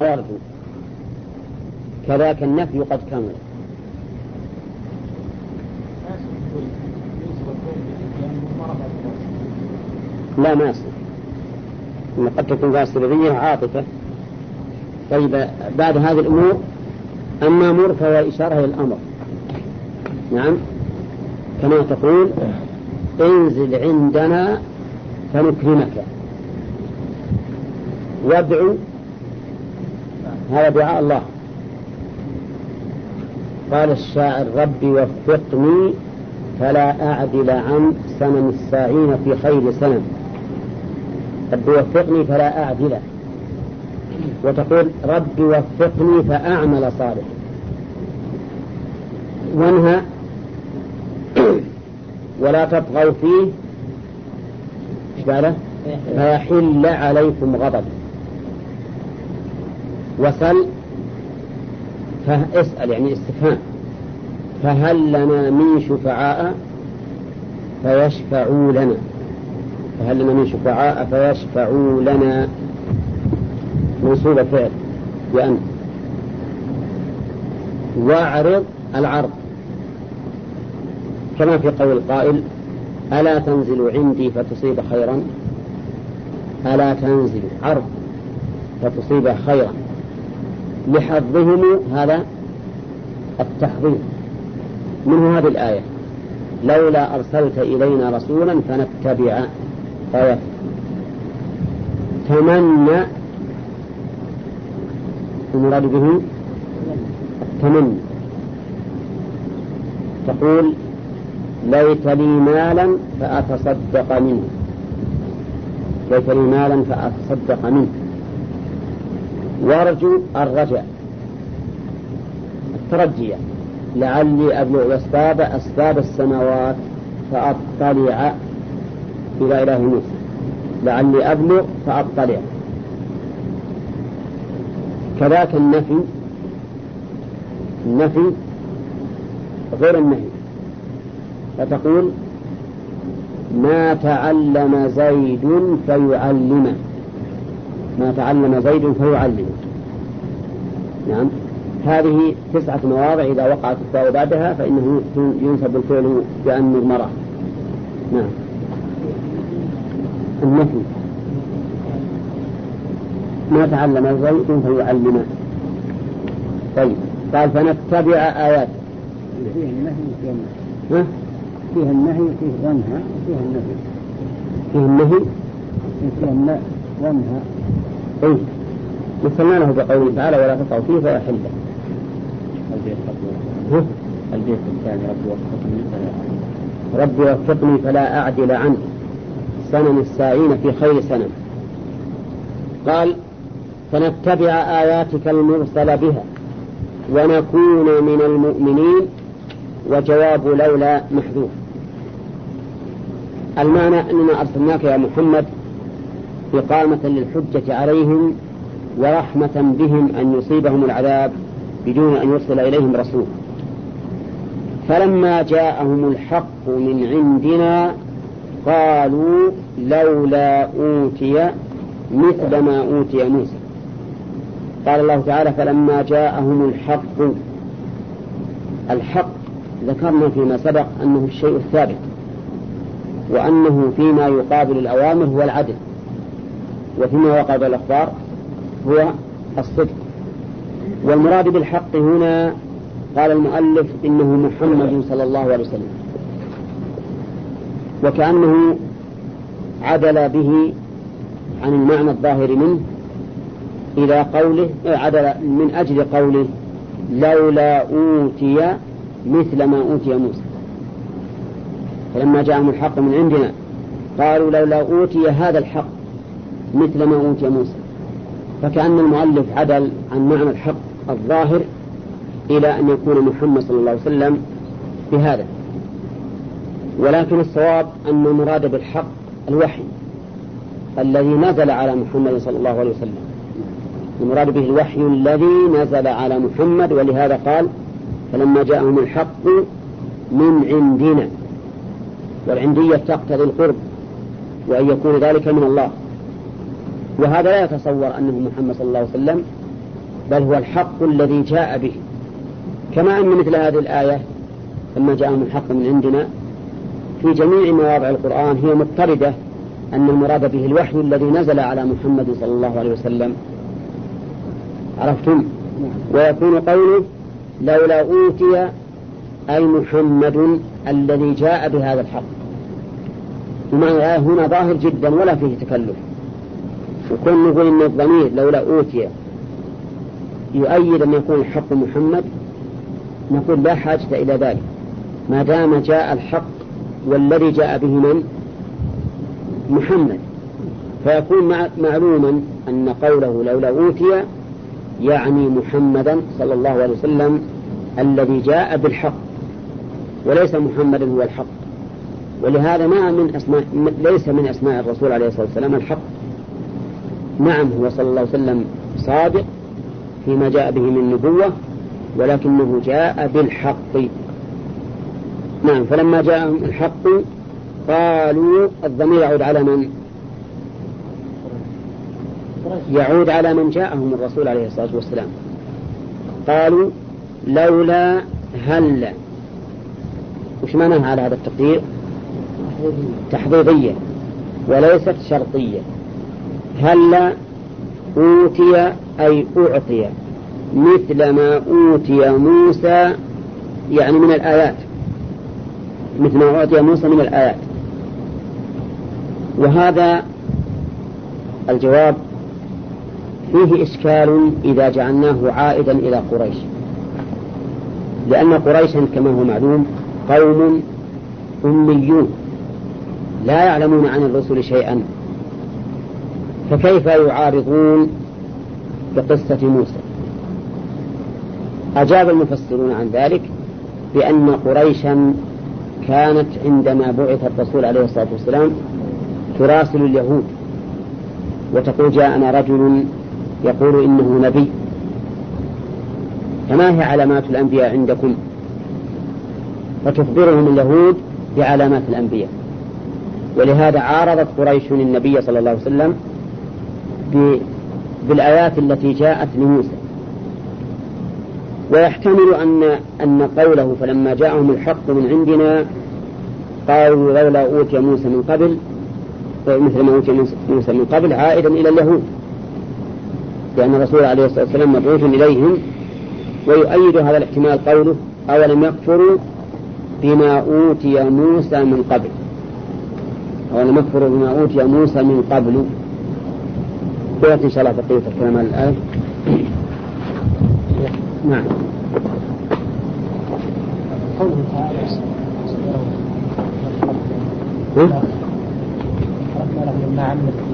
وارجو كذاك النفي قد كمل. لا ما يصلح قد تكون سببية عاطفة. طيب بعد هذه الأمور أما مر فهو إشارة إلى الأمر. نعم. كما تقول انزل عندنا فنكرمك. وادعو هذا دعاء الله. قال الشاعر ربي وفقني فلا أعدل عن سنن الساعين في خير سنن ربي وفقني فلا أعدل. وتقول ربي وفقني فأعمل صالح. وانهى ولا تطغوا فيه. قاله؟ فيحل عليكم غضب. وسل فاسأل يعني استفهام. فهل لنا من شفعاء فيشفعوا لنا؟ فهل لنا من شفعاء فيشفعوا لنا؟ منصوب فعل بأن. واعرض العرض. كما في قول القائل ألا تنزل عندي فتصيب خيرا؟ ألا تنزل عرض فتصيب خيرا؟ لحظهم هذا التحضير منه هذه الآية. لولا أرسلت إلينا رسولا فنتبع آيات تمنى المراد به التمني تقول ليت لي مالا فأتصدق منه. ليت لي مالا فأتصدق منه. وارجو الرجاء الترجي. لعلي أبلغ أسباب أسباب السماوات فأطلع إلى إله موسى. لعلي أبلغ فأطلع. كذاك النفي النفي غير النهي. فتقول ما تعلم زيد فيعلمه. ما تعلم زيد فيعلمه. نعم. هذه تسعة مواضع إذا وقعت التاء بعدها فإنه ينسب الفعل بأن المرأة نعم. النفي. ما تعلم زيد فيعلمه طيب. قال فنتبع آيات. فيها النهي وفيها النهي. فيها النهي وفيه ونهى وفيها النهي فيه النهي. فيها النهي ونهى اي له بقوله تعالى ولا تقعوا فيه فيحل البيت البيت. الثاني ربي وفقني فلا وفقني فلا أعدل عنه. سنن الساعين في خير سنن. قال فنتبع آياتك المرسل بها ونكون من المؤمنين. وجواب لولا محذوف. المعنى أننا أرسلناك يا محمد إقامة للحجة عليهم ورحمة بهم أن يصيبهم العذاب بدون أن يرسل إليهم رسول. فلما جاءهم الحق من عندنا قالوا لولا أوتي مثل ما أوتي موسى. قال الله تعالى فلما جاءهم الحق الحق ذكرنا فيما سبق أنه الشيء الثابت وأنه فيما يقابل الأوامر هو العدل وفيما وقع الأخبار. هو الصدق. والمراد بالحق هنا قال المؤلف إنه محمد صلى الله عليه وسلم. وكأنه عدل به عن المعنى الظاهر منه إلى قوله عدل من أجل قوله لولا أوتي مثل ما أوتي موسى. فلما جاءهم الحق من عندنا قالوا لولا أوتي هذا الحق مثل ما أوتي موسى. فكأن المؤلف عدل عن معنى الحق الظاهر إلى أن يكون محمد صلى الله عليه وسلم بهذا. ولكن الصواب أن المراد بالحق الوحي الذي نزل على محمد صلى الله عليه وسلم. المراد به الوحي الذي نزل على محمد ولهذا قال فلما جاءهم الحق من عندنا. والعندية تقتضي القرب وأن يكون ذلك من الله. وهذا لا يتصور أنه محمد صلى الله عليه وسلم بل هو الحق الذي جاء به. كما أن مثل هذه الآية لما جاءهم الحق من عندنا في جميع مواضع القرآن هي مضطردة أن المراد به الوحي الذي نزل على محمد صلى الله عليه وسلم. عرفتم؟ ويكون قوله لولا أوتي أي محمد الذي جاء بهذا الحق. ومعنى الآية هنا ظاهر جدا ولا فيه تكلف. وكون نقول إن الضمير لولا أوتي. يؤيد أن يكون الحق محمد نقول لا حاجة إلى ذلك. ما دام جاء الحق والذي جاء به من؟ محمد. فيكون معلوما أن قوله لولا أوتي يعني محمدا صلى الله عليه وسلم الذي جاء بالحق وليس محمدا هو الحق. ولهذا ما من أسماء ليس من أسماء الرسول عليه الصلاة والسلام الحق. نعم هو صلى الله عليه وسلم صادق فيما جاء به من نبوة ولكنه جاء بالحق. نعم فلما جاءهم الحق قالوا الضمير يعود على من؟ يعود على من جاءهم الرسول عليه الصلاة والسلام. قالوا لولا هل وش معناها على هذا التقدير؟ تحضيضية وليست شرطية. هل أوتي أي أعطي مثل ما أوتي موسى؟ يعني من الآيات. مثل ما أعطي موسى من الآيات. وهذا الجواب فيه إشكال إذا جعلناه عائدا إلى قريش. لأن قريشا كما هو معلوم قوم أميون. لا يعلمون عن الرسل شيئا. فكيف يعارضون بقصة موسى؟ أجاب المفسرون عن ذلك بأن قريشا كانت عندما بعث الرسول عليه الصلاة والسلام تراسل اليهود وتقول جاءنا رجل يقول إنه نبي. فما هي علامات الأنبياء عندكم؟ فتخبرهم اليهود بعلامات الأنبياء. ولهذا عارضت قريش النبي صلى الله عليه وسلم بالآيات التي جاءت لموسى. ويحتمل أن أن قوله فلما جاءهم الحق من عندنا قالوا لولا أوتي موسى من قبل مثل ما أوتي موسى من قبل عائدا إلى اليهود. لأن الرسول عليه الصلاة والسلام مبعوث إليهم. ويؤيد هذا الاحتمال قوله أولم يكفروا بما أوتي موسى من قبل؟ أولم يكفروا بما أوتي موسى من قبل؟ سيأتي إن شاء الله بقية الكلام عن الآية نعم. قوله تعالى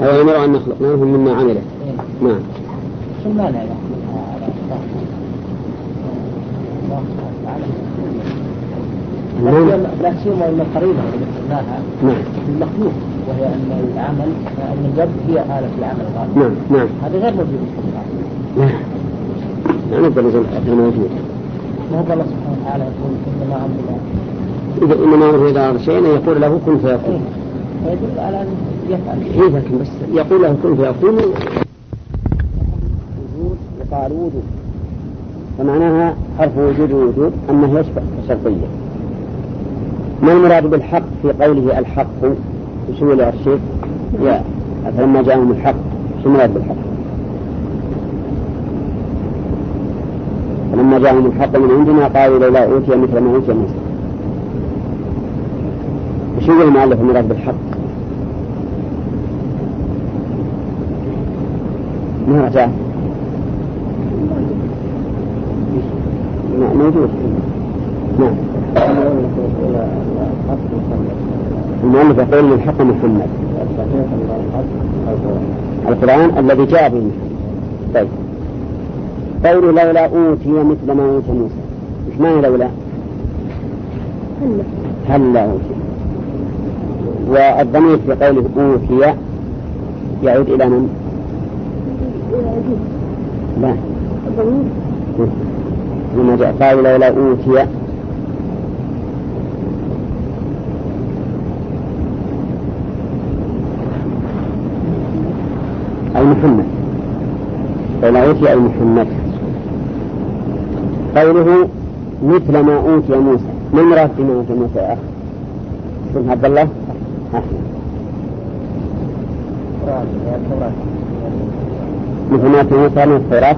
أو أمر أن نخلق منهم مما عمله. إيه. نعم. شو المانع لا سيما ان القرينه اللي ذكرناها نعم. المخلوق. وهي ان العمل ان اليد هي آلة العمل الغالب نعم نعم. هذا غير موجود في لا نقدر نقول غير موجود. ما هو الله سبحانه وتعالى يقول انما امرنا إذا إنما أمره إذا أراد شيئا يقول له كن فيكون. فيدل على أن يفعل. إيه لكن بس يقول له كن فيكون. وجود وقال وجود. فمعناها حرف وجود ووجود أنه يشبه الشرطية ما المراد بالحق في قوله الحق؟ هو الشيخ؟ يا فلما جاءهم الحق شو المراد بالحق؟ فلما جاءهم الحق من عندنا قالوا لولا أوتي مثل ما أوتي موسى وش يقول المؤلف المراد بالحق؟ ما أتاه موجود نعم المؤلف يقول من حق محمد القرآن الذي جاء به. محمد طيب. قوله لولا أوتي مثل ما أوتي موسى. إيش معنى لولا؟ هلا أوتي. والضمير في قوله أوتي يعود إلى من؟ لا. لما جاء قال لولا أوتي محمد لولا أوتي محمد قوله مثل ما أوتي موسى ما المراد بما أوتي موسى يا أخ؟ اسم عبد الله؟ أحسن مثل ما أوتي موسى من التوراة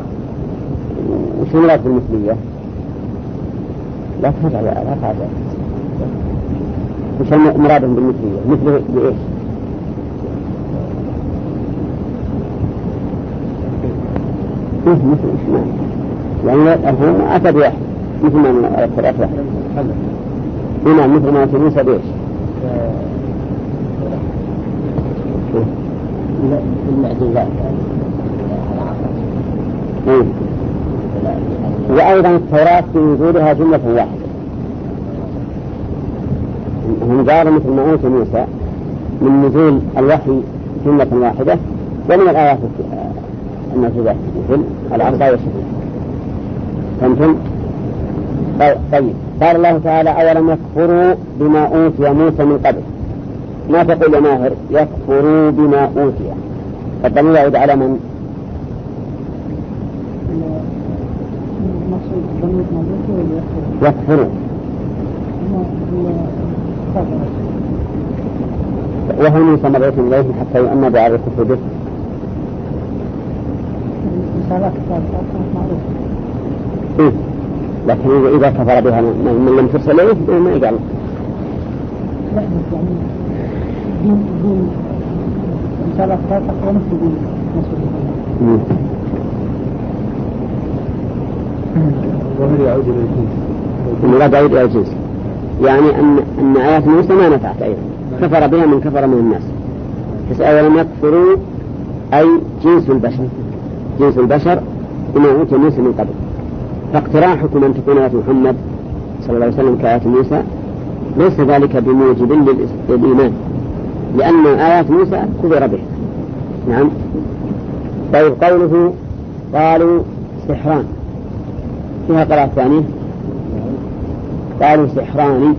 وش المراد بالمثلية؟ لا تفعل لا تفعل وش المراد بالمثلية؟ مثله بإيش؟ إيه مثل إيش يعني الفهم أتى بواحد مثل ما التوراة واحد نعم مثل ما أوتي موسى بإيش؟ المعجزات إيه. وأيضا التوراة في وجودها جملة واحدة هم قالوا مثل ما أوتي موسى من نزول الوحي جملة واحدة ومن الآيات المعجزات مثل العصا والشفيع فهمتم؟ طيب قال الله تعالى أولم يكفروا بما أوتي موسى من قبل ما تقول يا ماهر يكفروا بما أوتي الضمير يعود على من؟ يكفروا وهل موسى مبعوث إليهم حتى يؤمن على الكفر به؟ إيه؟ لكن إذا كفر بها من لم ترسل إليه ما يقال لا يعني دين دين رسالة ونفس دين يعود إلى الجنس. المراد يعود إلى الجنس. يعني أن أن آيات موسى ما نفعت أيضا. كفر بها من كفر من الناس. تسأل ولم يكفروا أي جنس البشر؟ جنس البشر بما أوتي موسى من قبل. فاقتراحكم أن تكون آيات محمد صلى الله عليه وسلم كآيات موسى. ليس ذلك بموجب للإيمان لأن آيات موسى كبر به. نعم. طيب قوله قالوا سحران. فيها قراءة ثانية. قالوا سحران.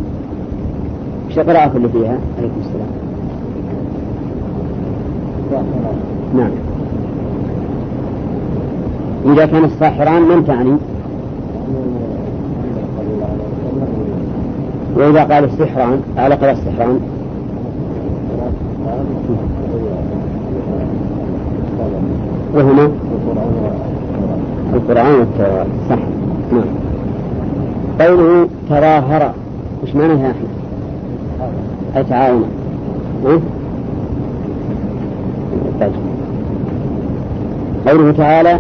إيش القراءة اللي فيها؟ عليكم السلام. نعم. إذا كان الساحران من تعني؟ وإذا قال السحران قراءة السحران وهما؟ القرآن والتوراة. صح. نعم. قوله تظاهر. وش معنى يا أحمد؟ أي تعاون قوله تعالى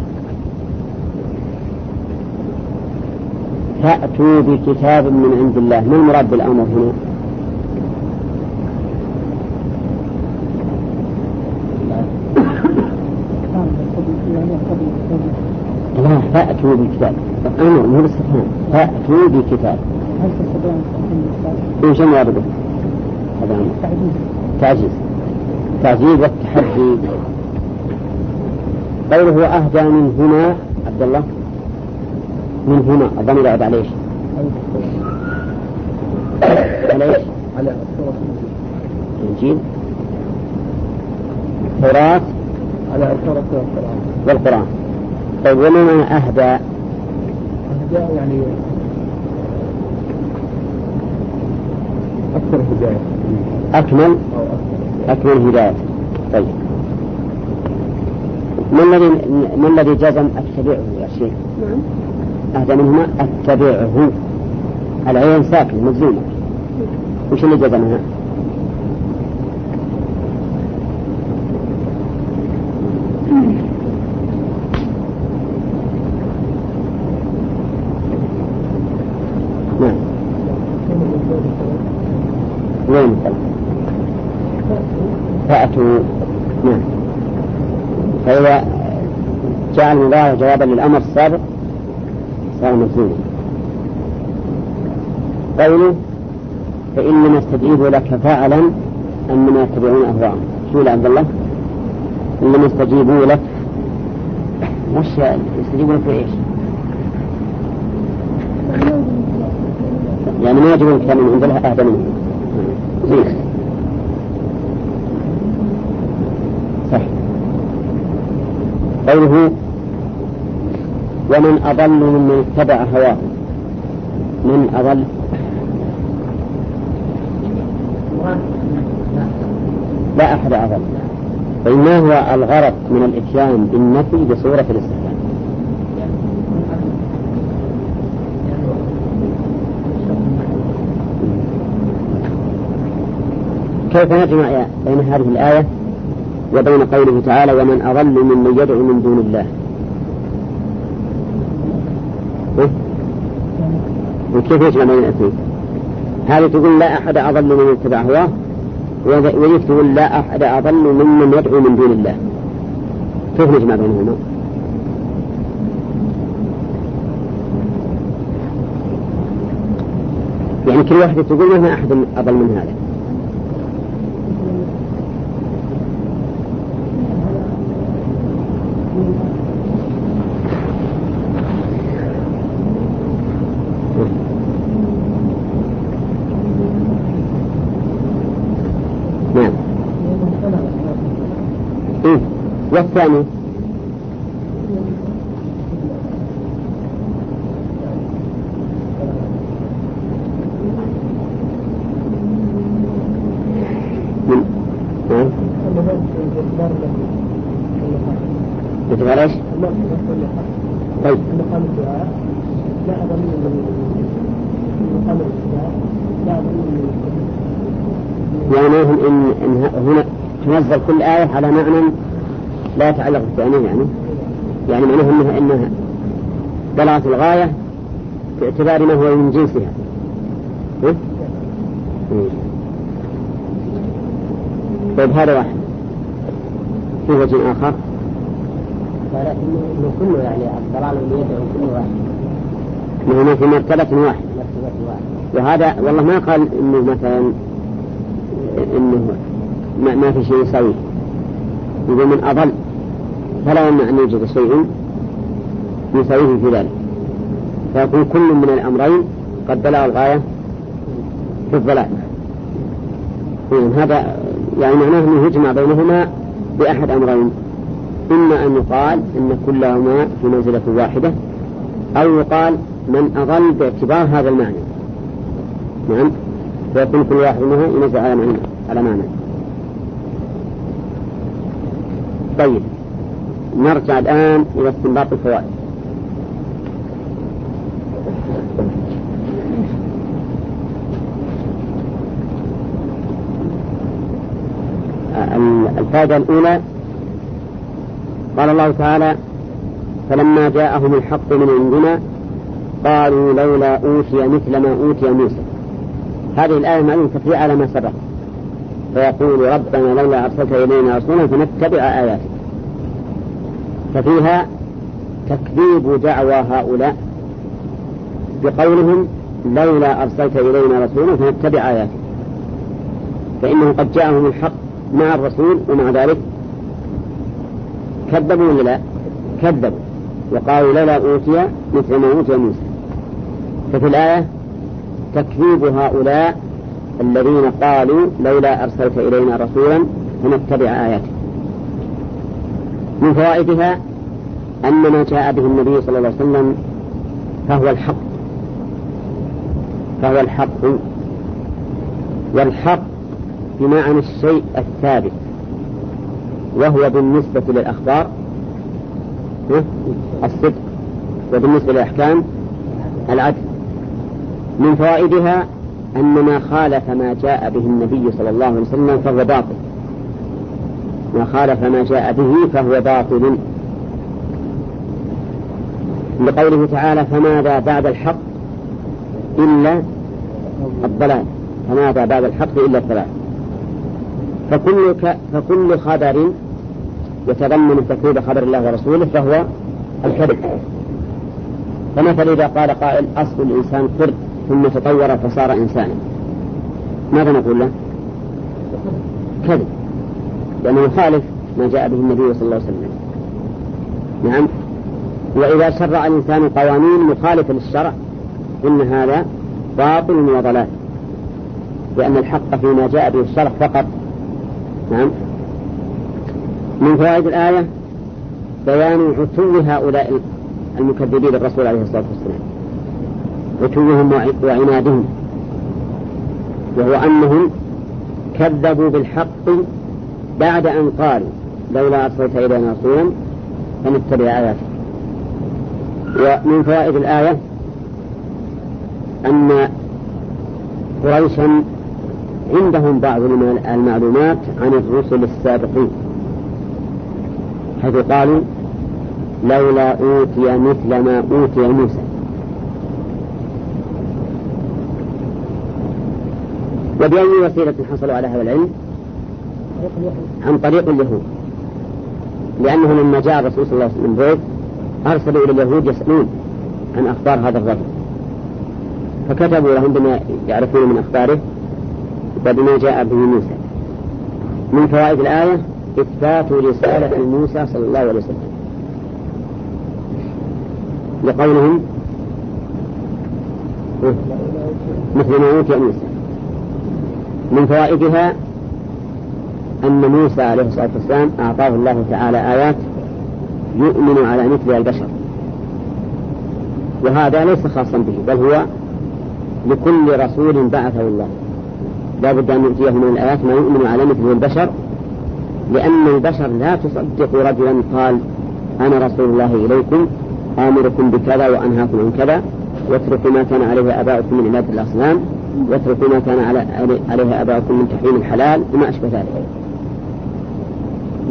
فأتوا بكتاب من عند الله. ما المراد بالأمر هنا؟ لا فأتوا بكتاب. أمر مو باستفهام فأتوا بكتاب. إيش المراد به؟ هذا تعجيز. تعجيز والتحدي. قوله أهدى من هنا. عبد الله؟ من هنا الضمير يعود على إيش؟ على إيش؟ على الإنجيل التوراة على التوراة والقرآن طيب معنى أهدى؟ أهدى يعني أكثر هداية أكمل أكمل هداية طيب ما الذي ما الذي جزم اتبعه يا شيخ؟ نعم أهدى منهما اتبعه العين ساكنة مجزومة. وش اللي جزمها؟ وين فأتوا. نعم. فإذا جعل المضارع جوابا للأمر السابق مجزوما قوله فإنما استجيبوا لك فعلا أنما يتبعون أهواءهم. شو عبد الله؟ إنما استجيبوا لك. وش يستجيبوا لك إيش؟ يعني ما يجب الكلام من عند الله أهدى منه زين. صح قوله ومن أضل ممن اتبع هواه. من أضل. لا أحد أضل. فإما هو الغرض من الإتيان بالنفي بصورة الاستفهام. كيف نجمع بين هذه الآية وبين قوله تعالى ومن أضل ممن يدعو من دون الله؟ وكيف يجمع بين الاثنين هذه تقول لا أحد أضل من اتبع هواه وذيك تقول لا أحد أضل ممن يدعو من دون الله. كيف نجمع بينهما؟ يعني كل واحدة تقول ما أحد أضل من هذا. باعتبار إيش؟ طيب يعني إن هنا تنزل كل آية على معنى لا يتعلق بالتأنيث يعني. يعني معناه انها إنها بلغت الغاية باعتبار ما هو من جنسها. طيب هذا واحد. في وجه آخر. قال انه كله يعني الضلال يدعو كل واحد. انه في مرتبة واحدة وهذا والله ما قال إنه مثلا إنه ما, ما في شيء يسويه يقول من أضل فلا يمنع أن يوجد شيء يساويه في ذلك. فيكون كل من الأمرين قد بلغ الغاية في الضلال. هذا يعني معناه أنه يجمع بينهما بأحد أمرين. إما أن يقال أن كلهما في منزلة واحدة أو يقال من أضل باعتبار هذا المعنى. نعم. فيكون كل واحد منها ينزل على معنى على معنى. طيب. نرجع الآن إلى استنباط الفوائد. الفائدة الأولى قال الله تعالى فلما جاءهم الحق من عندنا قالوا لولا أوتي مثل ما أوتي موسى. هذه الآية معلومة تفريع على ما سبق. فيقول ربنا لولا أرسلت إلينا رسولا فنتبع آياتك. ففيها تكذيب دعوى هؤلاء بقولهم لولا أرسلت إلينا رسولا فنتبع آياتك فإنه قد جاءهم الحق مع الرسول ومع ذلك كذبوا ولا لا؟ كذبوا. وقالوا لولا أوتي مثل ما أوتي موسى. ففي الآية تكذيب هؤلاء الذين قالوا لولا أرسلت إلينا رسولا فنتبع آياتك من فوائدها أن ما جاء به النبي صلى الله عليه وسلم فهو الحق. فهو الحق. والحق بمعنى الشيء الثابت وهو بالنسبة للأخبار الصدق وبالنسبة للأحكام العدل. من فوائدها أن ما خالف ما جاء به النبي صلى الله عليه وسلم فهو باطل. ما خالف ما جاء به فهو باطل. لقوله تعالى فماذا بعد الحق إلا الضلال. فماذا بعد الحق إلا الضلال. فكل, ك... فكل خبر يتضمن تكذيب خبر الله ورسوله فهو الكذب فمثل إذا قال قائل أصل الإنسان قرد ثم تطور فصار إنسانا. ماذا نقول له؟ كذب. لأنه يخالف ما جاء به النبي صلى الله عليه وسلم. نعم. وإذا شرع الإنسان قوانين مخالفة للشرع إن هذا باطل وضلال. لأن الحق فيما جاء به الشرع فقط. نعم. من فوائد الآية بيان عتو هؤلاء المكذبين للرسول عليه الصلاة والسلام. عتوهم وعنادهم. وهو أنهم كذبوا بالحق بعد أن قالوا لولا أرسلت إلينا رسولا فنتبع آياتك ومن فوائد الآية أن قريشا عندهم بعض المعلومات عن الرسل السابقين حيث قالوا لولا أوتي مثل ما أوتي موسى. وبأي وسيلة حصلوا على هذا العلم؟ عن طريق اليهود. لأنه لما جاء الرسول صلى الله عليه وسلم بيت أرسلوا إلى اليهود يسألون عن أخبار هذا الرجل. فكتبوا لهم بما يعرفون من أخباره وبما جاء به موسى. من فوائد الآية إثبات رسالة موسى صلى الله عليه وسلم. لقولهم مثل ما أوتي موسى. من فوائدها أن موسى عليه الصلاة والسلام أعطاه الله تعالى آيات يؤمن على مثل البشر. وهذا ليس خاصا به بل هو لكل رسول بعثه الله. لا بد أن يؤتيه من الآيات ما يؤمن على مثل البشر لأن البشر لا تصدق رجلا قال أنا رسول الله إليكم آمركم بكذا وأنهاكم عن كذا واتركوا ما كان عليه آباؤكم من عبادة الأصنام واتركوا ما كان عليه آباؤكم من تحريم الحلال وما أشبه ذلك.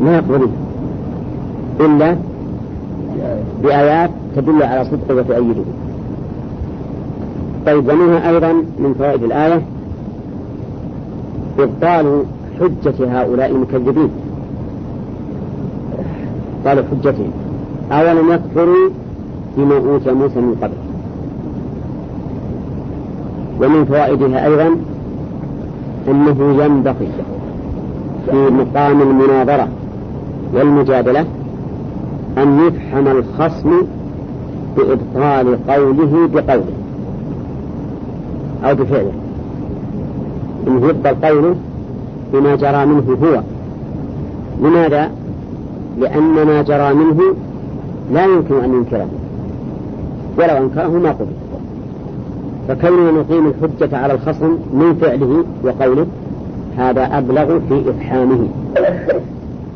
ما يقبلون إلا بآيات تدل على صدقه وتؤيده طيب ومنها أيضا من فوائد الآية إبطال حجة هؤلاء المكذبين. قالوا حجتهم. أولم يكفروا بما أوتي موسى من قبل. ومن فوائدها أيضا أنه ينبغي في مقام المناظرة والمجادلة أن يفحم الخصم بإبطال قوله بقوله أو بفعله. إنه يبطل قوله بما جرى منه هو. لماذا؟ لأن ما جرى منه لا يمكن أن ينكره. ولو أنكره ما قبل. فكوننا نقيم الحجة على الخصم من فعله وقوله هذا أبلغ في إفحامه.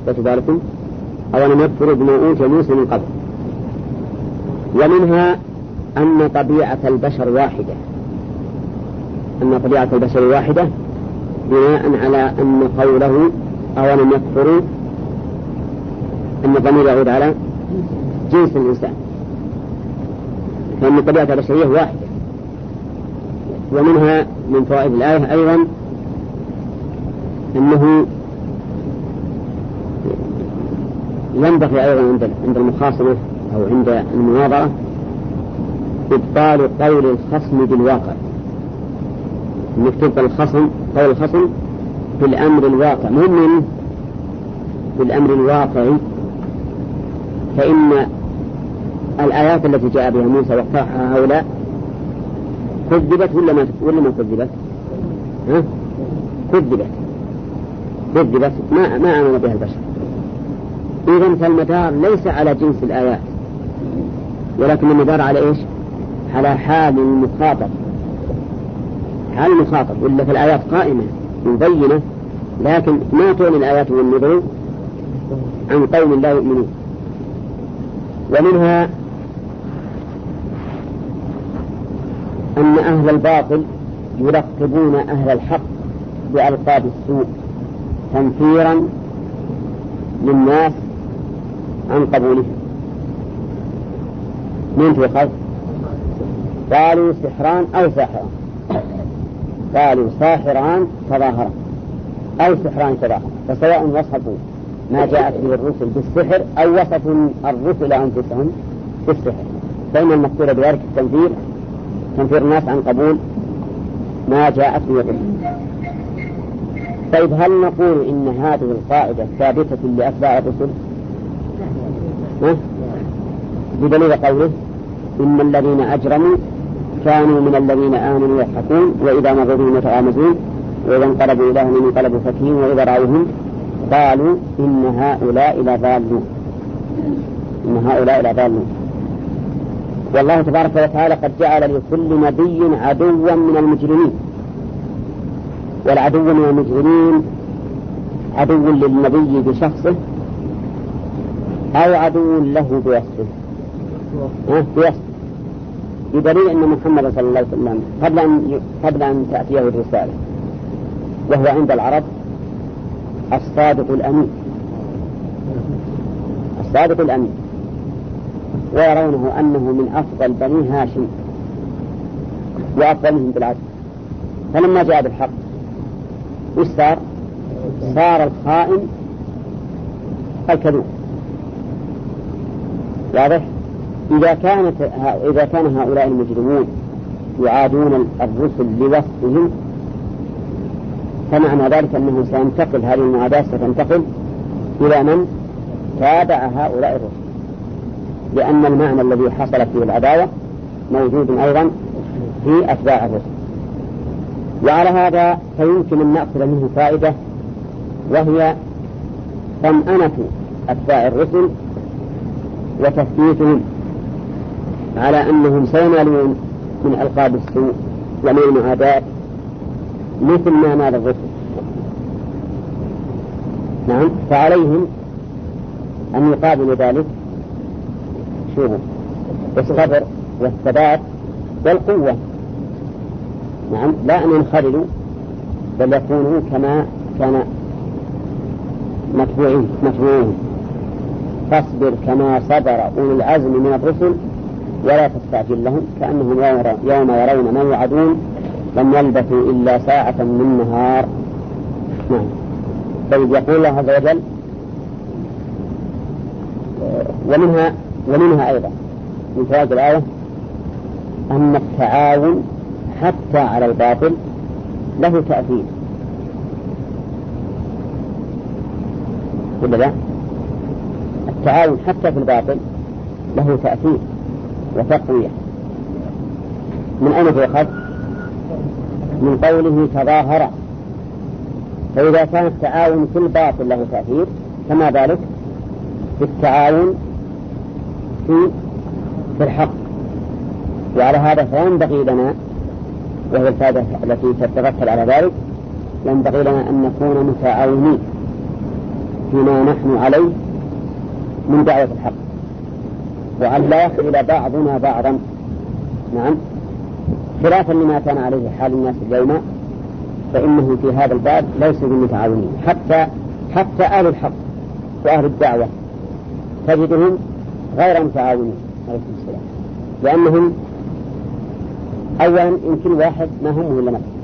فتباركم أولم يكفروا بما أوتي موسى من قبل. ومنها أن طبيعة البشر واحدة. أن طبيعة البشر واحدة بناء على أن قوله أولم يكفروا أن الضمير يعود على جنس الإنسان. فإن طبيعة البشرية واحدة. ومنها من فوائد الآية أيضا أنه ينبغي أيضا عند عند المخاصمة أو عند المناظرة إبطال قول الخصم بالواقع. إنك تبطل الخصم قول الخصم بالأمر الواقع. مهم بالأمر الواقعي فإن الآيات التي جاء بها موسى وقعها هؤلاء كذبت ولا ما ولا ما كذبت؟ ها؟ كذبت. كذبت. ما ما آمن بها البشر. إذا فالمدار ليس على جنس الآيات ولكن المدار على إيش؟ على حال المخاطب حال المخاطب ولا في الآيات قائمة مبينة لكن ما تغني الآيات والنذور عن قوم لا يؤمنون. ومنها أن أهل الباطل يلقبون أهل الحق بألقاب السوء تنفيرا للناس عن قبولهم من تؤخذ قالوا سحران أو ساحران. قالوا ساحران تظاهرا. أو سحران تظاهرا. فسواء وصفوا ما جاءت به الرسل بالسحر أو وصفوا الرسل أنفسهم بالسحر. فإن المقصود بذلك التنفير تنفير الناس عن قبول ما جاءت به الرسل. طيب هل نقول إن هذه القاعدة ثابتة لأتباع الرسل؟ بدليل قوله إن الذين أجرموا كانوا من الذين آمنوا يضحكون وإذا بهم يتغامزون وإذا انقلبوا إلى أهلهم انقلبوا فكين وإذا رأوهم قالوا إن هؤلاء لضالون. إن هؤلاء لضالون. والله تبارك وتعالى قد جعل لكل نبي عدوا من المجرمين. والعدو من المجرمين عدو للنبي بشخصه أو عدو له بوصفه بوصفه بدليل أن محمد صلى الله عليه وسلم قبل أن قبل أن تأتيه الرسالة وهو عند العرب الصادق الأمين. الصادق الأمين. ويرونه أنه من أفضل بني هاشم. وأفضلهم بالعدل فلما جاء بالحق وش صار؟ صار الخائن الكذوب واضح؟ إذا كانت إذا كان هؤلاء المجرمون يعادون الرسل لوصفهم فمعنى ذلك أنه سينتقل هذه المعاداة ستنتقل إلى من؟ تابع هؤلاء الرسل. لأن المعنى الذي حصلت فيه العداوة موجود أيضا في أتباع الرسل. وعلى هذا فيمكن أن نأخذ منه فائدة وهي طمأنة أتباع الرسل وتثبيتهم على أنهم سينالون من ألقاب السوء ومن المعاداة مثل ما نال الرسل. نعم فعليهم أن يقابلوا ذلك. شوفوا الصبر والثبات والقوة. نعم لا أن ينخرلوا بل يكونوا كما كان متبوعين متبوعين فاصبر كما صبر أولو العزم من الرسل ولا تستعجل لهم كأنهم يوم يرون ما يوعدون لم يلبثوا إلا ساعة من نهار. نعم. طيب يقول الله عز وجل ومنها ومنها أيضا من فوائد الآية أن التعاون حتى على الباطل له تأثير. ولا لا؟ التعاون حتى في الباطل له تأثير وتقوية. من أين تؤخذ؟ من قوله تظاهر. فإذا كان التعاون في الباطل له تأثير كما ذلك في التعاون في في الحق. وعلى هذا فينبغي لنا وهي الفائدة التي تتغفل على ذلك ينبغي لنا أن نكون متعاونين فيما نحن عليه من دعوة الحق. وأن لا يخذل بعضنا بعضا. نعم. خلافا لما كان عليه حال الناس اليوم فإنه في هذا الباب ليسوا بالمتعاونين حتى حتى أهل الحق وأهل الدعوة تجدهم غير متعاونين. عليكم السلام. لأنهم أولا يمكن واحد ما همه إلا نفسه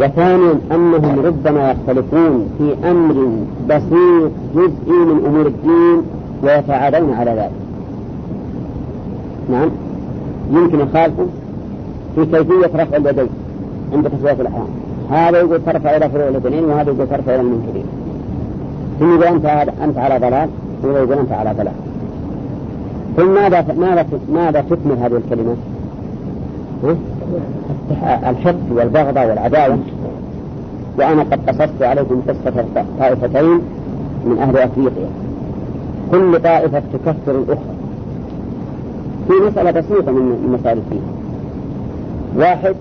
وثانيا أنهم ربما يختلفون في أمر بسيط جزئي من أمور الدين ويتعادون على ذلك. نعم. يمكن يخالفوا في كيفية رفع اليدين عند تسوية الأحرام. هذا يقول ترفع إلى فروع اليدين وهذا يقول ترفع إلى المنكرين. ثم يقول أنت أنت على ضلال وهذا يقول أنت على ضلال. ثم ماذا ماذا ماذا تكمل هذه الكلمة؟ الحقد والبغضة والعداوة. وأنا قد قصصت عليكم قصة طائفتين من أهل أفريقيا. كل طائفة تكفر الأخرى. في مسألة بسيطة من مسائل الدين واحد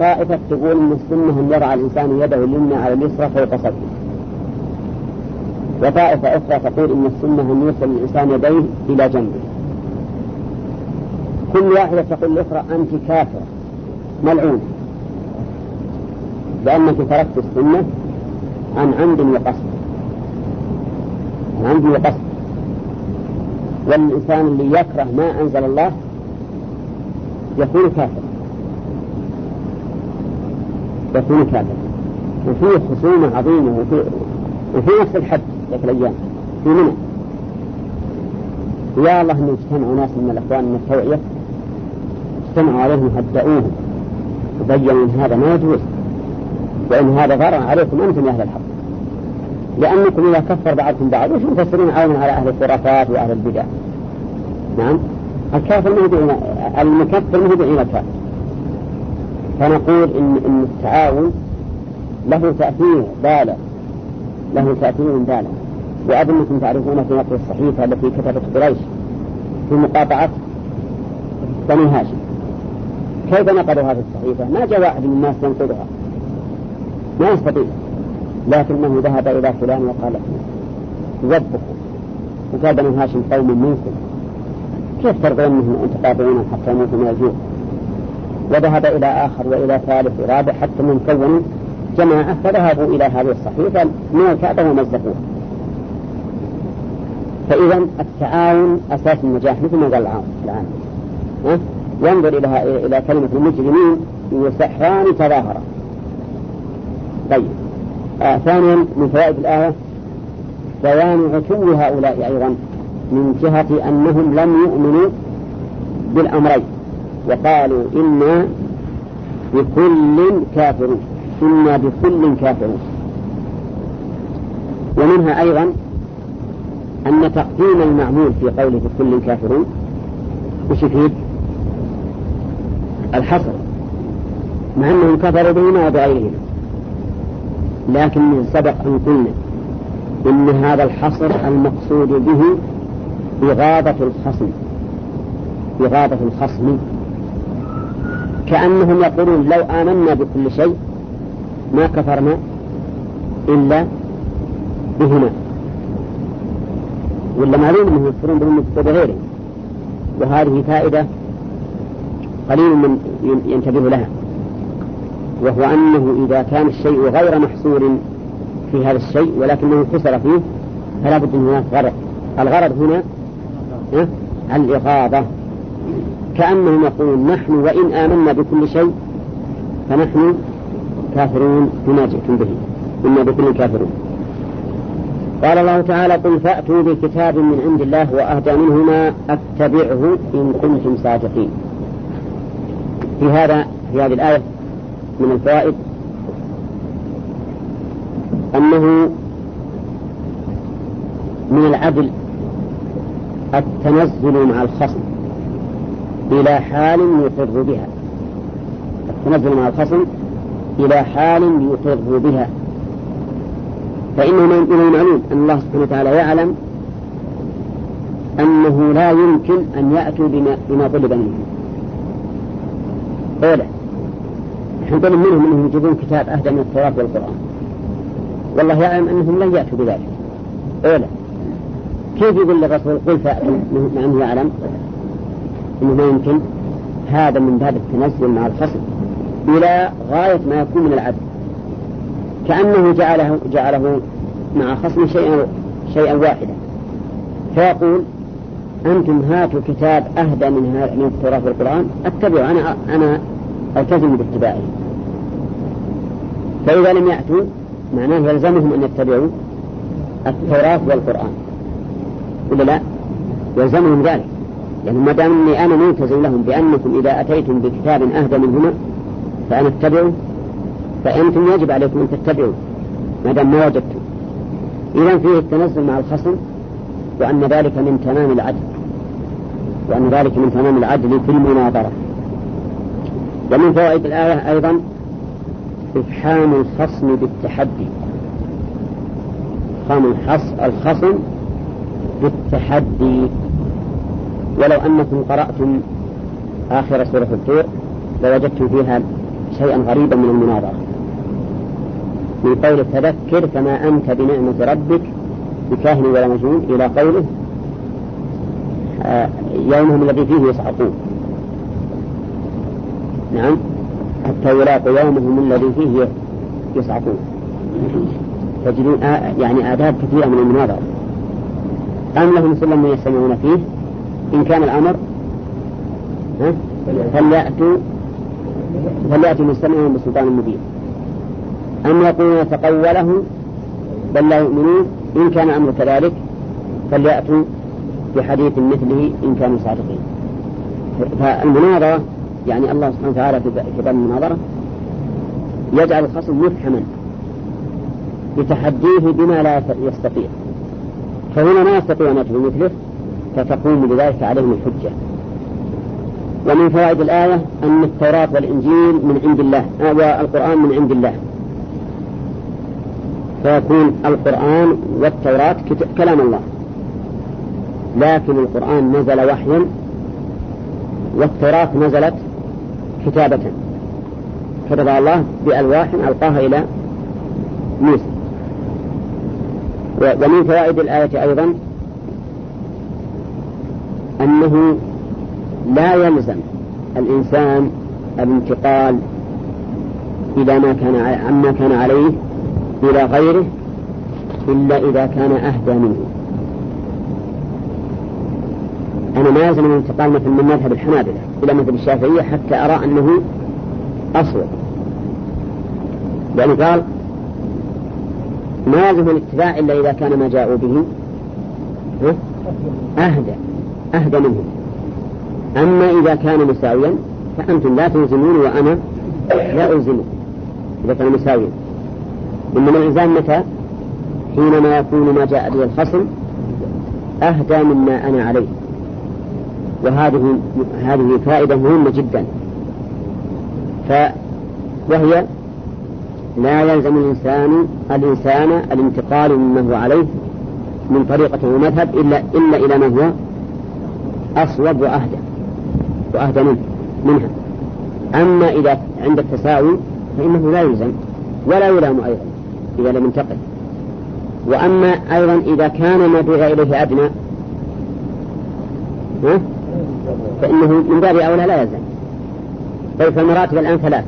طائفة تقول أن السنة أن يضع الإنسان يده اليمنى على اليسرى فوق صدره. وطائفة أخرى تقول أن السنة أن يرسل الإنسان يديه إلى جنبه. كل واحدة تقول الأخرى أنت كافرة ملعون. لأنك تركت السنة عن عمد وقصد. عن عمد وقصد. والإنسان اللي يكره ما أنزل الله يكون كافر. يكون كافر. وفيه خصومة عظيمة وفي وفي نفس الحد ذاك الأيام. في منى. يا الله أن اجتمعوا ناس من الإخوان من التوعية. اجتمعوا عليهم هدأوهم وبينوا أن هذا ما يجوز وأن هذا ضرر عليكم أنتم يا أهل الحق. لأنكم إذا كفر بعضكم بعض وش مفسرين عونا على أهل الخرافات وأهل البدع؟ نعم. الكافر ما يدعي المكفر ما يدعي الكافر. فنقول إن, إن التعاون له تأثير بالغ له تأثير بالغ. وأظنكم تعرفون في نقل الصحيفة التي كتبت قريش في مقاطعة بني هاشم. كيف نقضوا هذه الصحيفة؟ ما جاء واحد من الناس ينقضها ما يستطيع. لكنه ذهب إلى فلان وقال يوبخ وقال بني هاشم قوم منكم كيف ترضون انهم أن تقاطعونهم حتى يموتوا من الجوع وذهب إلى آخر وإلى ثالث ورابع حتى من كونوا جماعة فذهبوا إلى هذه الصحيفة من الكعبه ومزقوها فإذا التعاون أساس النجاح مثل ما قال العام. العام؟ ينظر إلى إلى كلمة المجرمين وسحران تظاهرا طيب. آه ثانيا من فوائد الآية بيان عتو هؤلاء أيضا من جهة أنهم لم يؤمنوا بالأمرين. وقالوا إنا بكل كافرون. إنا بكل كافرون. ومنها أيضا أن تقديم المعمول في قوله بكل كافرون وش يفيد؟ الحصر مع أنهم كفروا بهما وبغيرهما لكن سبق أن قلنا إن هذا الحصر المقصود به إغاظة الخصم إغاظة الخصم. كأنهم يقولون لو آمنا بكل شيء ما كفرنا إلا بهما. ولا معلوم أنهم يكفرون بهم بغيره وهذه فائدة قليل من ينتبه لها. وهو أنه إذا كان الشيء غير محصور في هذا الشيء ولكنه حصر فيه فلا بد من هناك غرض. الغرض هنا الإغاظة. كأنهم يقولون نحن وإن آمنا بكل شيء فنحن كافرون بما جئتم به. إنا بكل كافرون. قال الله تعالى قل فأتوا بكتاب من عند الله وأهدى منهما أتبعه إن كنتم صادقين. في هذا في هذه الآية من الفوائد أنه من العدل التنزل مع الخصم إلى حال يقر بها. التنزل مع الخصم إلى حال يقر بها. فإنه من المعلوم أن الله سبحانه وتعالى يعلم أنه لا يمكن أن يأتوا بما, بما طلب منهم. أولا نحن طلب منهم أنهم يجيبون كتاب أهدى من التوراة والقرآن؟ والله يعلم أنهم لن يأتوا بذلك. أولا كيف يقول للرسول قل فأتوا مع أنه يعلم أنه ما يمكن. هذا من باب التنزل مع الخصم إلى غاية ما يكون من العدل. كأنه جعله جعله مع خصم شيئا شيئا واحدا. فيقول أنتم هاتوا كتاب أهدى من من التوراة والقرآن أتبعوا أنا أنا ألتزم باتباعه. فإذا لم يأتوا معناه يلزمهم أن يتبعوا التوراة والقرآن. ولا لا؟ يلزمهم ذلك. يعني ما دام إني أنا ملتزم لهم بأنكم إذا أتيتم بكتاب أهدى منهما فأنا أتبعه. فأنتم يجب عليكم أن تتبعوا ما دام ما وجدتم. اذا فيه التنزل مع الخصم وأن ذلك من تمام العدل. وأن ذلك من تمام العدل في المناظرة. ومن فوائد الآية أيضا إفحام الخصم بالتحدي. إفحام الخصم بالتحدي. ولو أنكم قرأتم آخر سورة الطور لوجدتم فيها شيئا غريبا من المناظرة. من قول تذكر فما أنت بنعمة ربك بكاهن ولا مجنون إلى قوله يومهم الذي فيه يصعقون نعم. حتى يلاقوا يومهم الذي فيه يصعقون تجدون آه، يعني آداب كثيرة من المناظرة أم لهم سلم يستمعون فيه؟ إن كان الأمر فليأتوا فليأتوا مستمعون بسلطان مبين. أم يقولون تقوله بل لا يؤمنون؟ إن كان الأمر كذلك فليأتوا بحديث مثله إن كانوا صادقين. فالمناظرة يعني الله سبحانه وتعالى في باب المناظرة يجعل الخصم مفهما بتحديه بما لا يستطيع. فهنا ما يستطيع أن يدعو مثله فتقوم بذلك عليهم الحجة. ومن فوائد الآية أن التوراة والإنجيل من عند الله آه، والقرآن من عند الله. فيكون القرآن والتوراة كلام الله. لكن القرآن نزل وحيا والتوراة نزلت كتابة. كتبها الله بألواح ألقاها إلى موسى. ومن فوائد الآية أيضا أنه لا يلزم الإنسان الانتقال إلى ما كان عما كان عليه إلى غيره إلا إذا كان أهدى منه. أنا ما يلزم الانتقال مثل من مذهب الحنابلة إلى مذهب الشافعية حتى أرى أنه أصوب يعني قال ما يلزم الاتباع إلا إذا كان ما جاءوا به أهدى أهدى منه أما إذا كان مساويا فأنتم لا تلزمون وأنا لا ألزمه إذا كان مساويا. إنما الإلزام متى؟ حينما يكون ما جاء به الخصم أهدى مما أنا عليه. وهذه هذه فائدة مهمة جدا. ف وهي لا يلزم الإنسان الإنسان الانتقال مما هو عليه من طريقة ومذهب إلا إلا إلى ما هو أصوب وأهدى وأهدى منه منها. أما إذا عند التساوي فإنه لا يلزم ولا يلام أيضا إذا لم ينتقل. وأما أيضا إذا كان ما دعي إليه أدنى فإنه من باب أولى لا يلزم طيب فالمراتب الآن ثلاث.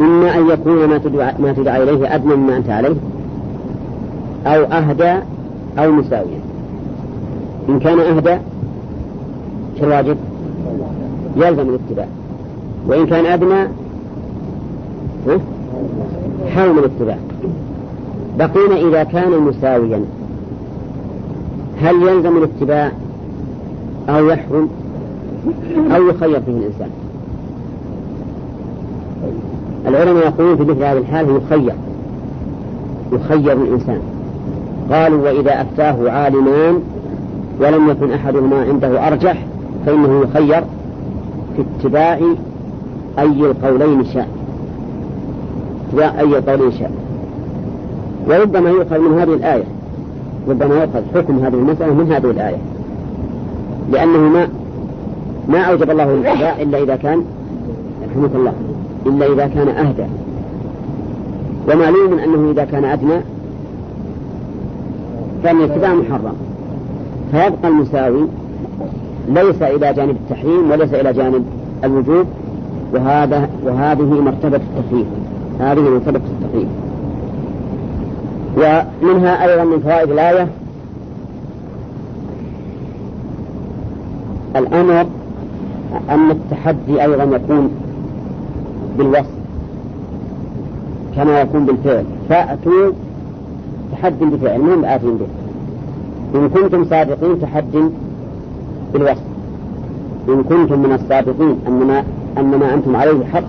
إما أن يكون ما تدعى, ما تدعى إليه أدنى مما أنت عليه أو أهدى أو مساويا. إن كان أهدى الواجب؟ يلزم الاتباع. وإن كان أدنى حرم الاتباع. بقينا إذا كان مساويا. هل يلزم الاتباع؟ أو يحرم أو يخير فيه الإنسان. العلماء يقولون في مثل هذه الحال يخير. يخير الإنسان. قالوا وإذا أفتاه عالمان ولم يكن أحدهما عنده أرجح فإنه يخير في اتباع أي القولين شاء. اتباع أي القولين شاء. وربما يؤخذ من هذه الآية. ربما يؤخذ حكم هذه المسألة من هذه الآية. لأنه ما ما أوجب الله الاتباع إلا إذا كان رحمة الله إلا إذا كان أهدى. ومعلوم أنه إذا كان أدنى كان الاتباع محرم. فيبقى المساوي ليس إلى جانب التحريم وليس إلى جانب الوجوب وهذا وهذه مرتبة التحريم هذه مرتبة التحريم ومنها أيضا من فوائد الآية الأمر أن التحدي أيضا يكون بالوصف كما يكون بالفعل. فأتوا تحد بفعل مهم آتين به؟ إن كنتم صادقين تحد بالوصف. إن كنتم من الصادقين أنما أنما أنتم عليه حق.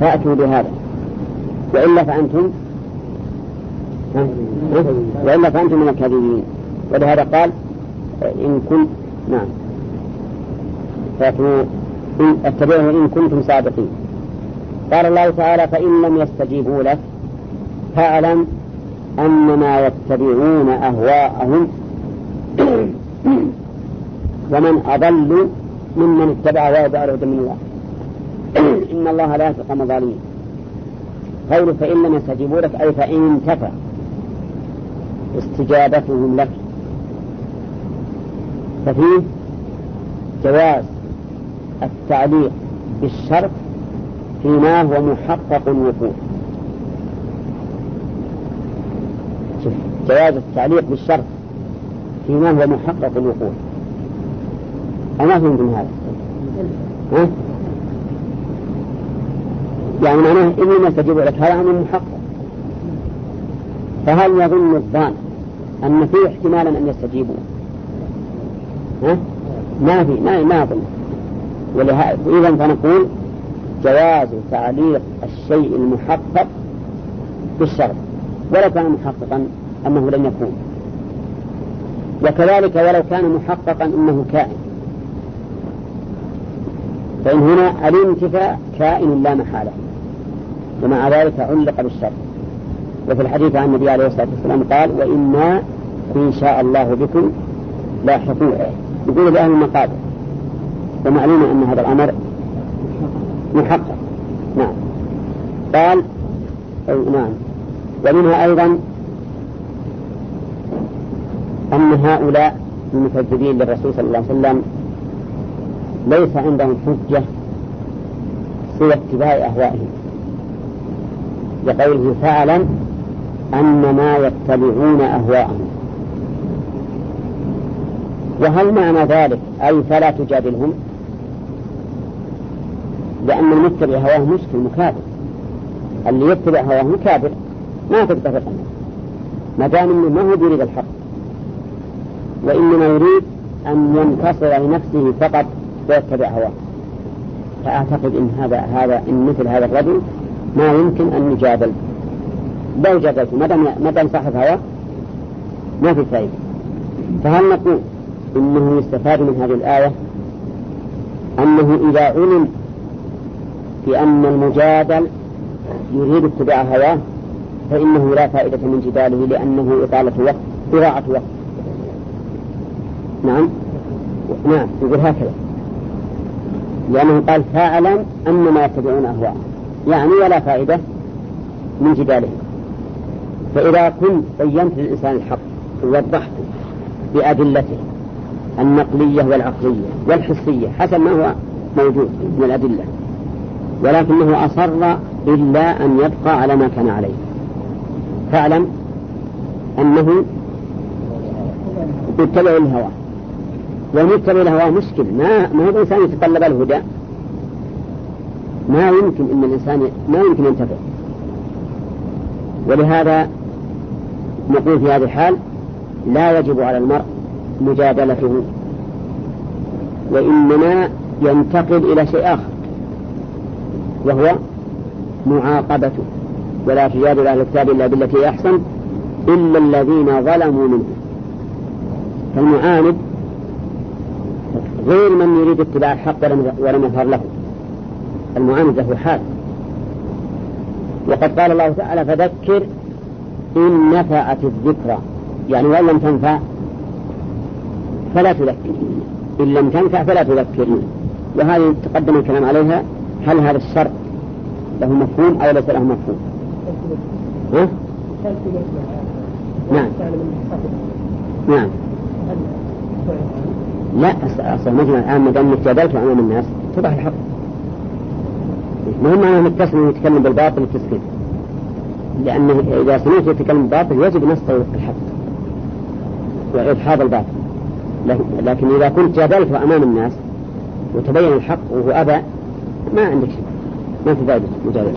فأتوا بهذا. وإلا فأنتم وإلا فأنتم من الكاذبين. ولهذا قال إن كنت نعم. اتبعوا إن كنتم صادقين. قال الله تعالى فإن لم يستجيبوا لك فاعلم أنما يتبعون أهواءهم. ومن أضل ممن اتبع ويدع الهدى من الله. إن الله لا يهدي القوم الظالمين قول فإن لم يستجيبوا لك أي فإن انتفى استجابتهم لك. ففيه جواز التعليق بالشرط فيما هو محقق الوقوع. جواز التعليق بالشرط فيما هو محقق الوقوع. أما فهمتم هذا. ها؟ يعني معناه إنما يستجيب لك هذا أمر محقق. فهل يظن الظان أن فيه احتمالا أن يستجيبوا؟ ها؟ ما في ما ما أظن. إذا فنقول جواز تعليق الشيء المحقق بالشرط ولو كان محققا أنه لم يكون. وكذلك ولو كان محققا أنه كائن. فإن هنا الانتفاء كائن لا محالة ومع ذلك علق بالشرط. وفي الحديث عن النبي عليه الصلاة والسلام قال وإنا إن شاء الله بكم لاحقون. يقول بأهل المقابر ومعلوم أن هذا الأمر محقق نعم. قال أو نعم. ومنها أيضا أن هؤلاء المكذبين للرسول صلى الله عليه وسلم ليس عندهم حجة سوى اتباع أهوائهم. لقوله فاعلم أنما يتبعون أهواءهم. وهل معنى ذلك؟ أي فلا تجادلهم؟ لأن المتبع هواه مشكل مكابر اللي يتبع هواه كافر ما تقدر ما دام إنه ما هو يريد الحق. وإنما يريد أن ينتصر لنفسه فقط ويتبع هواه. فأعتقد إن هذا هذا إن مثل هذا الرجل ما يمكن أن نجادل لو جادلته ما دام ما دام صاحب هواه ما في فائده فهل نقول إنه يستفاد من هذه الآية؟ أنه إذا علم بأن المجادل يريد اتباع هواه فإنه لا فائدة من جداله لأنه إطالة وقت إضاعة وقت. نعم؟ نعم يقول هكذا. لأنه قال فاعلم أنما يتبعون أهواءهم يعني ولا فائدة من جدالهم فإذا كنت بينت للإنسان الحق ووضحته بأدلته النقلية والعقلية والحسية حسب ما هو موجود من الأدلة. ولكنه أصر إلا أن يبقى على ما كان عليه. فاعلم أنه يتبع الهوى. والمتبع الهوى مشكل. ما ما هو الإنسان يتطلب الهدى. ما يمكن أن الإنسان ما يمكن ينتفع. ولهذا نقول في هذه الحال لا يجب على المرء مجادلته وإنما ينتقل إلى شيء آخر. وهو معاقبته. ولا تجادل أهل الكتاب إلا بالتي أحسن إلا الذين ظلموا منهم. فالمعاند غير من يريد اتباع الحق ولم يظهر له. المعاند له حال. وقد قال الله تعالى فذكر إن نفعت الذكرى. يعني وإن لم تنفع فلا تذكر. إن لم تنفع فلا تذكر. وهذه تقدم الكلام عليها هل هذا الشرط له مفهوم أو ليس له مفهوم؟ ها؟ نعم. نعم. لا أصلا مجمع الآن ما دام جادلته أمام الناس. اتضح الحق. مهم أنه متصل يتكلم بالباطل التسكين لأنه إذا سمعت يتكلم بالباطل يجب نصر الحق وإدحاض الباطل. لكن إذا كنت جادلته أمام الناس وتبين الحق وهو أبى ما عندك شيء. ما في فائدة مجادلة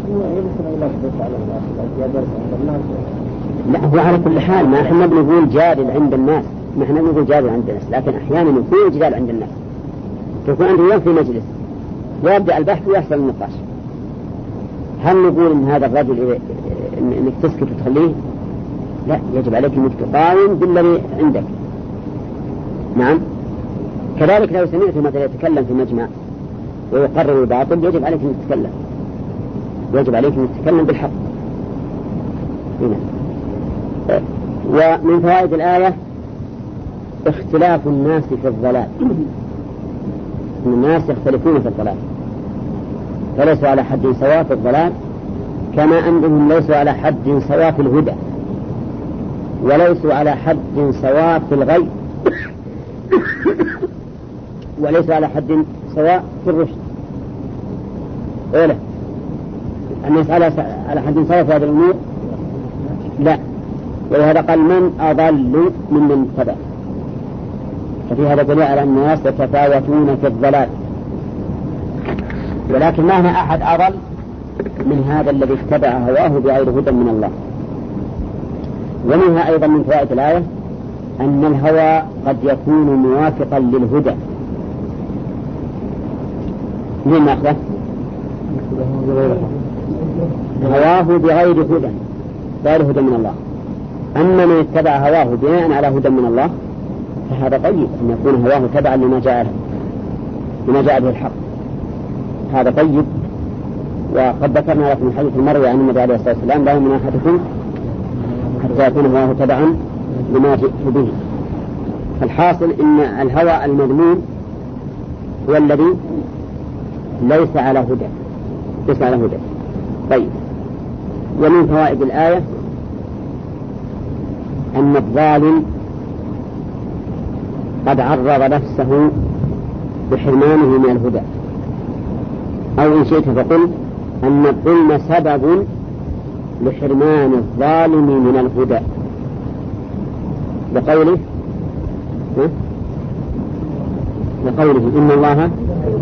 لا هو على كل حال ما إحنا بنقول جادل عند الناس. ما إحنا بنقول جادل عند الناس لكن أحيانا يكون جدال عند الناس. تكون أنت اليوم في مجلس ويبدا البحث ويحصل النقاش. هل نقول إن هذا الرجل إنك تسكت وتخليه؟ لا يجب عليك أنك تقاوم بالذي عندك. نعم؟ كذلك لو سمعت مثلا يتكلم في مجمع ويقرر الباطل يجب عليك أن تتكلم. يجب عليك أن تتكلم بالحق. هنا. ومن فوائد الآية اختلاف الناس في الضلال. ان الناس يختلفون في الضلال. فليسوا على حد سواء في الضلال كما أنهم ليسوا على حد سواء في الهدى. وليسوا على حد سواء في الغي. وليسوا على حد سواء في الرشد. أولا الناس على على حد سواء في هذه الأمور؟ لا. ولهذا قال من أضل ممن اتبع؟ ففي هذا دليل على الناس يتفاوتون في الضلال. ولكن ما هنا أحد أضل من هذا الذي اتبع هواه بغير هدى من الله. ومنها أيضا من فوائد الآية أن الهوى قد يكون موافقا للهدى. من ماخذه؟ هواه بغير هدى. غير هدى من الله. أما من اتبع هواه بناء على هدى من الله فهذا طيب أن يكون هواه تبعا لما جاء له لما جاء به الحق. هذا طيب. وقد ذكرنا لكم حديث المروي عن النبي عليه الصلاة والسلام لا يؤمن أحدكم حتى يكون هواه تبعا لما جئت به. الحاصل إن الهوى المذموم هو الذي ليس على هدى. ليس على هدى. طيب. ومن فوائد الآية أن الظالم قد عرض نفسه بحرمانه من الهدى. أو إن شئت فقل أن الظلم سبب لحرمان الظالم من الهدى. لقوله لقوله إن الله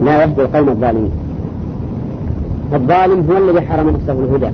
لا يهدي القوم الظالمين. الظالم هو الذي حرم نفسه الهدى.